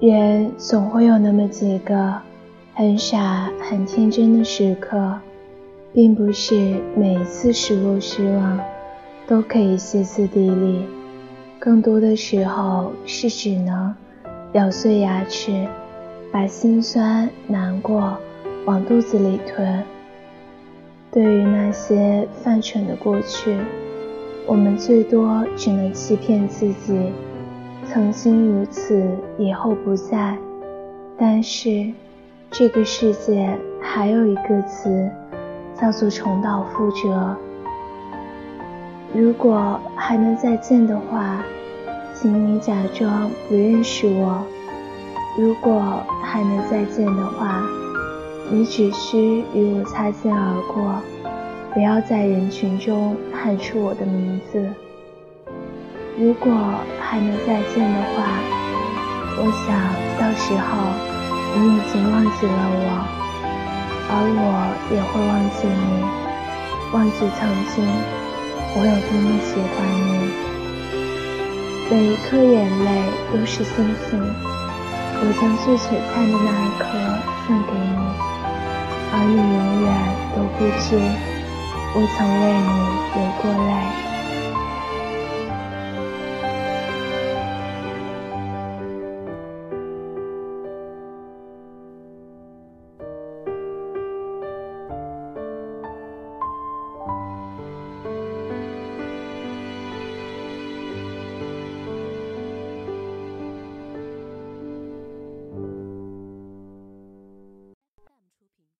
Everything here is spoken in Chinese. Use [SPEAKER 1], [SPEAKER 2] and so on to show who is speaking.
[SPEAKER 1] 人总会有那么几个很傻、很天真的时刻，并不是每一次失落、失望都可以歇斯底里，更多的时候是只能咬碎牙齿，把心酸、难过往肚子里吞。对于那些犯蠢的过去，我们最多只能欺骗自己。曾经如此，以后不再。但是，这个世界还有一个词，叫做重蹈覆辙。如果还能再见的话，请你假装不认识我；如果还能再见的话，你只需与我擦肩而过，不要在人群中喊出我的名字。如果还能再见的话，我想到时候你已经忘记了我，而我也会忘记你，忘记曾经我有多么喜欢你。每一颗眼泪都是星星，我将最璀璨的那一颗送给你，而你永远都不知我曾为你流过泪